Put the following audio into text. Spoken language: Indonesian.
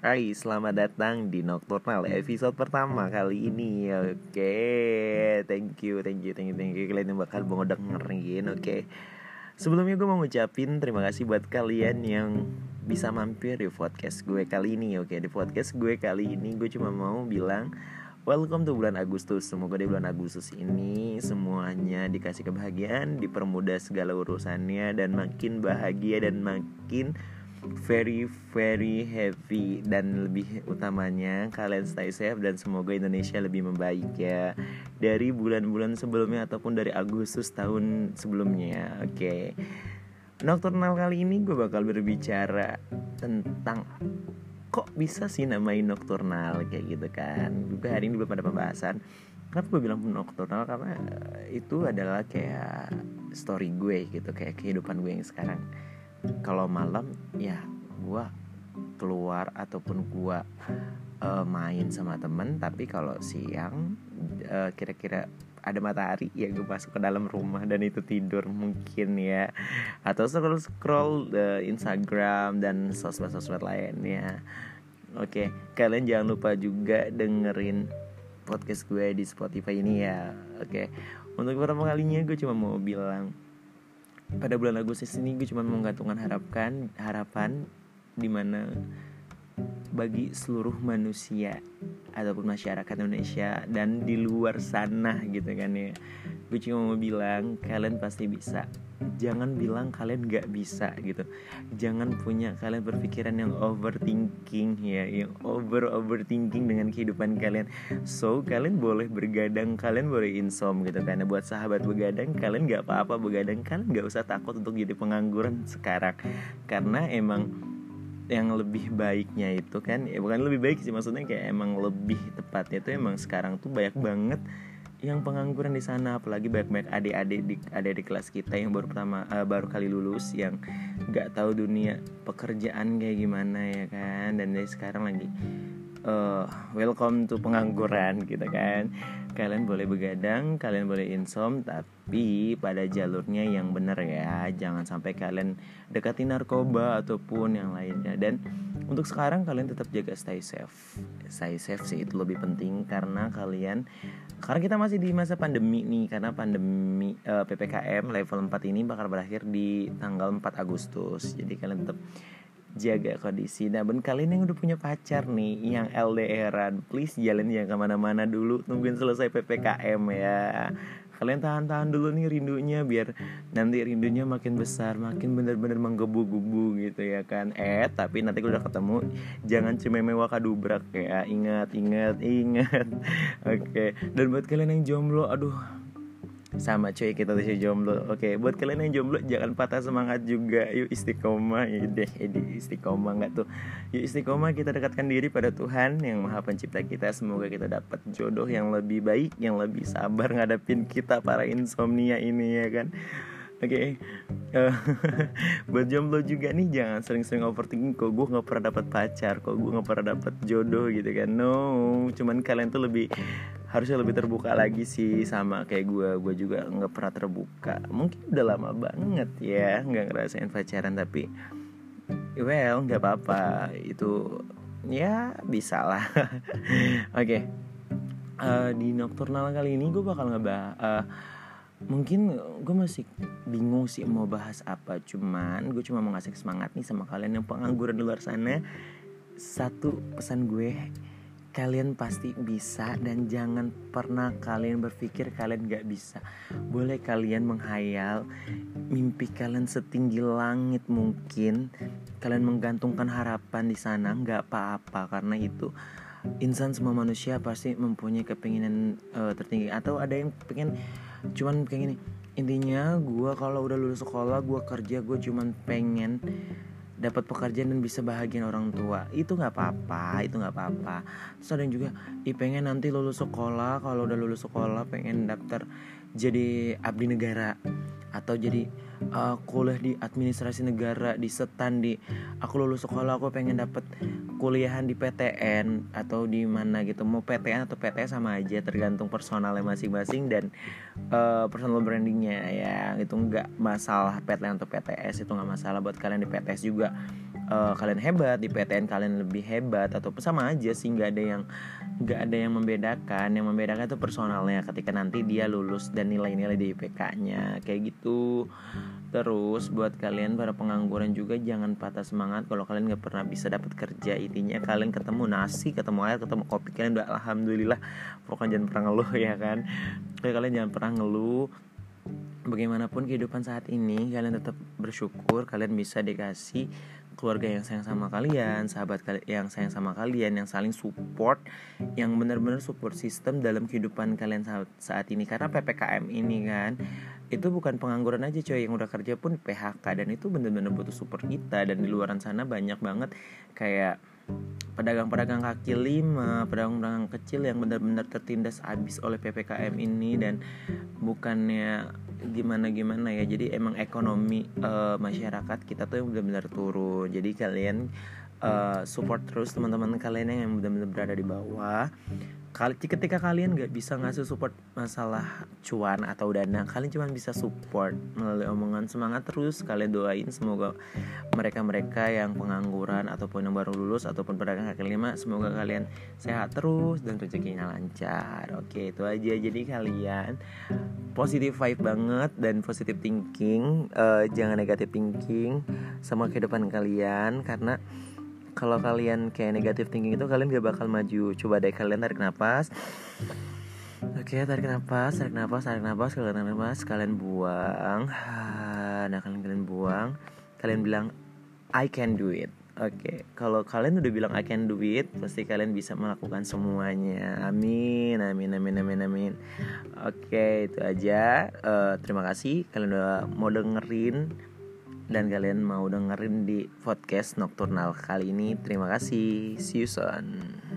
Hai, selamat datang di Nocturnal episode pertama kali ini. Oke, thank you, thank you, thank you, thank you. Kalian yang bakal mau dengerin, oke. Sebelumnya gue mau ngucapin terima kasih buat kalian yang bisa mampir di podcast gue kali ini Oke, di podcast gue kali ini gue cuma mau bilang Welcome to bulan Agustus. Semoga di bulan Agustus ini semuanya dikasih kebahagiaan Dipermudah segala urusannya Dan makin bahagia dan makin very very heavy dan lebih utamanya kalian stay safe dan semoga Indonesia lebih membaik ya. Dari bulan-bulan sebelumnya ataupun dari Agustus tahun sebelumnya oke. Okay. Nocturnal kali ini gue bakal berbicara tentang kok bisa sih namain nocturnal kayak gitu kan. Juga hari ini belum ada pembahasan. Kenapa gue bilang nocturnal? Karena itu adalah kayak story gue gitu kayak kehidupan gue yang sekarang kalau malam ya gue keluar ataupun gue uh, main sama temen. Tapi kalau siang eh, kira-kira ada matahari ya gue masuk ke dalam rumah dan itu tidur mungkin ya. Atau scroll scroll uh, Instagram dan sosmed-sosmed lainnya. Oke kalian jangan lupa juga dengerin podcast gue di Spotify ini ya. Oke untuk pertama kalinya gue cuma mau bilang pada bulan Agustus ini gue cuma menggantungkan harapan harapan di mana bagi seluruh manusia ataupun masyarakat Indonesia dan di luar sana gitu kan ya. Gue cuma mau bilang kalian pasti bisa. Jangan bilang kalian gak bisa gitu. Jangan punya kalian berpikiran yang overthinking ya yang over overthinking dengan kehidupan kalian. So kalian boleh bergadang kalian boleh insom gitu karena buat sahabat begadang kalian gak apa-apa begadang. Kalian gak usah takut untuk jadi pengangguran sekarang. Karena emang yang lebih baiknya itu kan? Ya bukan lebih baik sih maksudnya kayak emang lebih tepatnya itu emang sekarang tuh banyak banget yang pengangguran di sana apalagi banyak-banyak adik-adik di adik di kelas kita yang baru pertama uh, baru kali lulus yang nggak tahu dunia pekerjaan kayak gimana ya kan? Dan dari sekarang lagi uh, welcome to pengangguran gitu kan. Kalian boleh begadang kalian boleh insom tapi pada jalurnya yang benar ya. Jangan sampai kalian dekati narkoba ataupun yang lainnya. Dan untuk sekarang kalian tetap jaga stay safe. Stay safe sih itu lebih penting karena kalian karena kita masih di masa pandemi nih. Karena pandemi uh, eh, ppkm level 4 ini bakal berakhir di tanggal 4 Agustus. Jadi kalian tetap jaga kondisi. Nah buat kalian yang udah punya pacar nih Yang LDRan Please jalan ya ke mana-mana dulu. Tungguin selesai PPKM ya. Kalian tahan-tahan dulu nih rindunya biar nanti rindunya makin besar makin bener-bener menggebu-gebu gitu ya kan. Eh tapi nanti udah ketemu jangan cuma mewah kadubrak ya. Ingat ingat ingat. Oke. Okay. dan buat kalian yang jomblo aduh sama cuy kita tuh jomblo. Oke buat kalian yang jomblo jangan patah semangat juga. Yuk istiqomah. Deh istiqomah. Nggak tuh? Yuk istiqomah kita dekatkan diri pada Tuhan yang maha pencipta kita. Semoga kita dapat jodoh yang lebih baik yang lebih sabar ngadapin kita para insomnia ini ya kan Oke, okay. uh, eh, buat jomblo juga nih jangan sering-sering overthinking kok gue nggak pernah dapat pacar, kok gue nggak pernah dapat jodoh gitu kan. No, cuman kalian tuh lebih harusnya lebih terbuka lagi sih sama kayak gue gue juga nggak pernah terbuka mungkin udah lama banget ya nggak ngerasain pacaran tapi well nggak apa-apa itu ya bisa lah oke okay. uh, eh, di nocturnal kali ini gue bakal ngebahas uh, mungkin gue masih bingung sih mau bahas apa cuman gue cuma mau ngasih semangat nih sama kalian yang pengangguran di luar sana. Satu pesan gue kalian pasti bisa dan jangan pernah kalian berpikir kalian gak bisa. Boleh kalian menghayal mimpi kalian setinggi langit mungkin. Kalian menggantungkan harapan di sana nggak apa-apa karena itu insan semua manusia pasti mempunyai kepinginan uh, tertinggi. Atau ada yang pengen cuman kayak gini intinya gue kalau udah lulus sekolah gue kerja gue cuman pengen dapat pekerjaan dan bisa bahagian orang tua. Itu nggak apa-apa itu nggak apa-apa. Terus ada juga i pengen nanti lulus sekolah kalau udah lulus sekolah pengen daftar jadi abdi negara atau jadi uh, kuliah di administrasi negara di setan di. Aku lulus sekolah aku pengen dapet kuliahan di PTN atau di mana gitu. Mau PTN atau PTS sama aja tergantung personalnya masing-masing dan uh, personal brandingnya ya itu nggak masalah PTN atau PTS itu nggak masalah buat kalian di PTS juga uh, kalian hebat di PTN kalian lebih hebat atau sama aja sih nggak ada yang nggak ada yang membedakan. Yang membedakan itu personalnya ketika nanti dia lulus dan nilai-nilai di IPK-nya kayak gitu. Terus buat kalian para pengangguran juga jangan patah semangat kalau kalian nggak pernah bisa dapat kerja. Intinya kalian ketemu nasi ketemu air ketemu kopi kalian udah alhamdulillah. Pokoknya jangan pernah ngeluh ya kan? Kayak kalian jangan pernah ngeluh. Bagaimanapun kehidupan saat ini kalian tetap bersyukur kalian bisa dikasih keluarga yang sayang sama kalian, sahabat yang sayang sama kalian, yang saling support, yang benar-benar support sistem dalam kehidupan kalian saat ini. Karena ppkm ini kan, itu bukan pengangguran aja coy. Yang udah kerja pun PHK dan itu benar-benar butuh support kita. Dan di luaran sana banyak banget kayak pedagang-pedagang kaki lima, pedagang-pedagang kecil yang benar-benar tertindas habis oleh ppkm ini. Dan bukannya gimana-gimana ya. Jadi emang ekonomi uh, masyarakat kita tuh yang benar-benar turun. Jadi kalian uh, support terus teman-teman kalian yang benar-benar berada di bawah kali ketika kalian nggak bisa ngasih support masalah cuan atau dana kalian cuma bisa support melalui omongan semangat terus kalian doain semoga mereka mereka yang pengangguran ataupun yang baru lulus ataupun pedagang kaki lima semoga kalian sehat terus dan rezekinya lancar. Oke itu aja. Jadi kalian positif vibe banget dan positive thinking uh, jangan negative thinking sama kehidupan kalian karena kalau kalian kayak negatif thinking itu kalian gak bakal maju coba deh kalian tarik nafas Oke, tarik nafas, tarik nafas, tarik nafas, kalian tarik nafas, kalian buang. Nah, kalian kalian buang, kalian bilang I can do it. Oke, kalau kalian udah bilang I can do it, pasti kalian bisa melakukan semuanya. Amin, amin, amin, amin, amin. Oke, itu aja. Uh, terima kasih kalian udah mau dengerin dan kalian mau dengerin di podcast Nocturnal kali ini. Terima kasih. See you soon.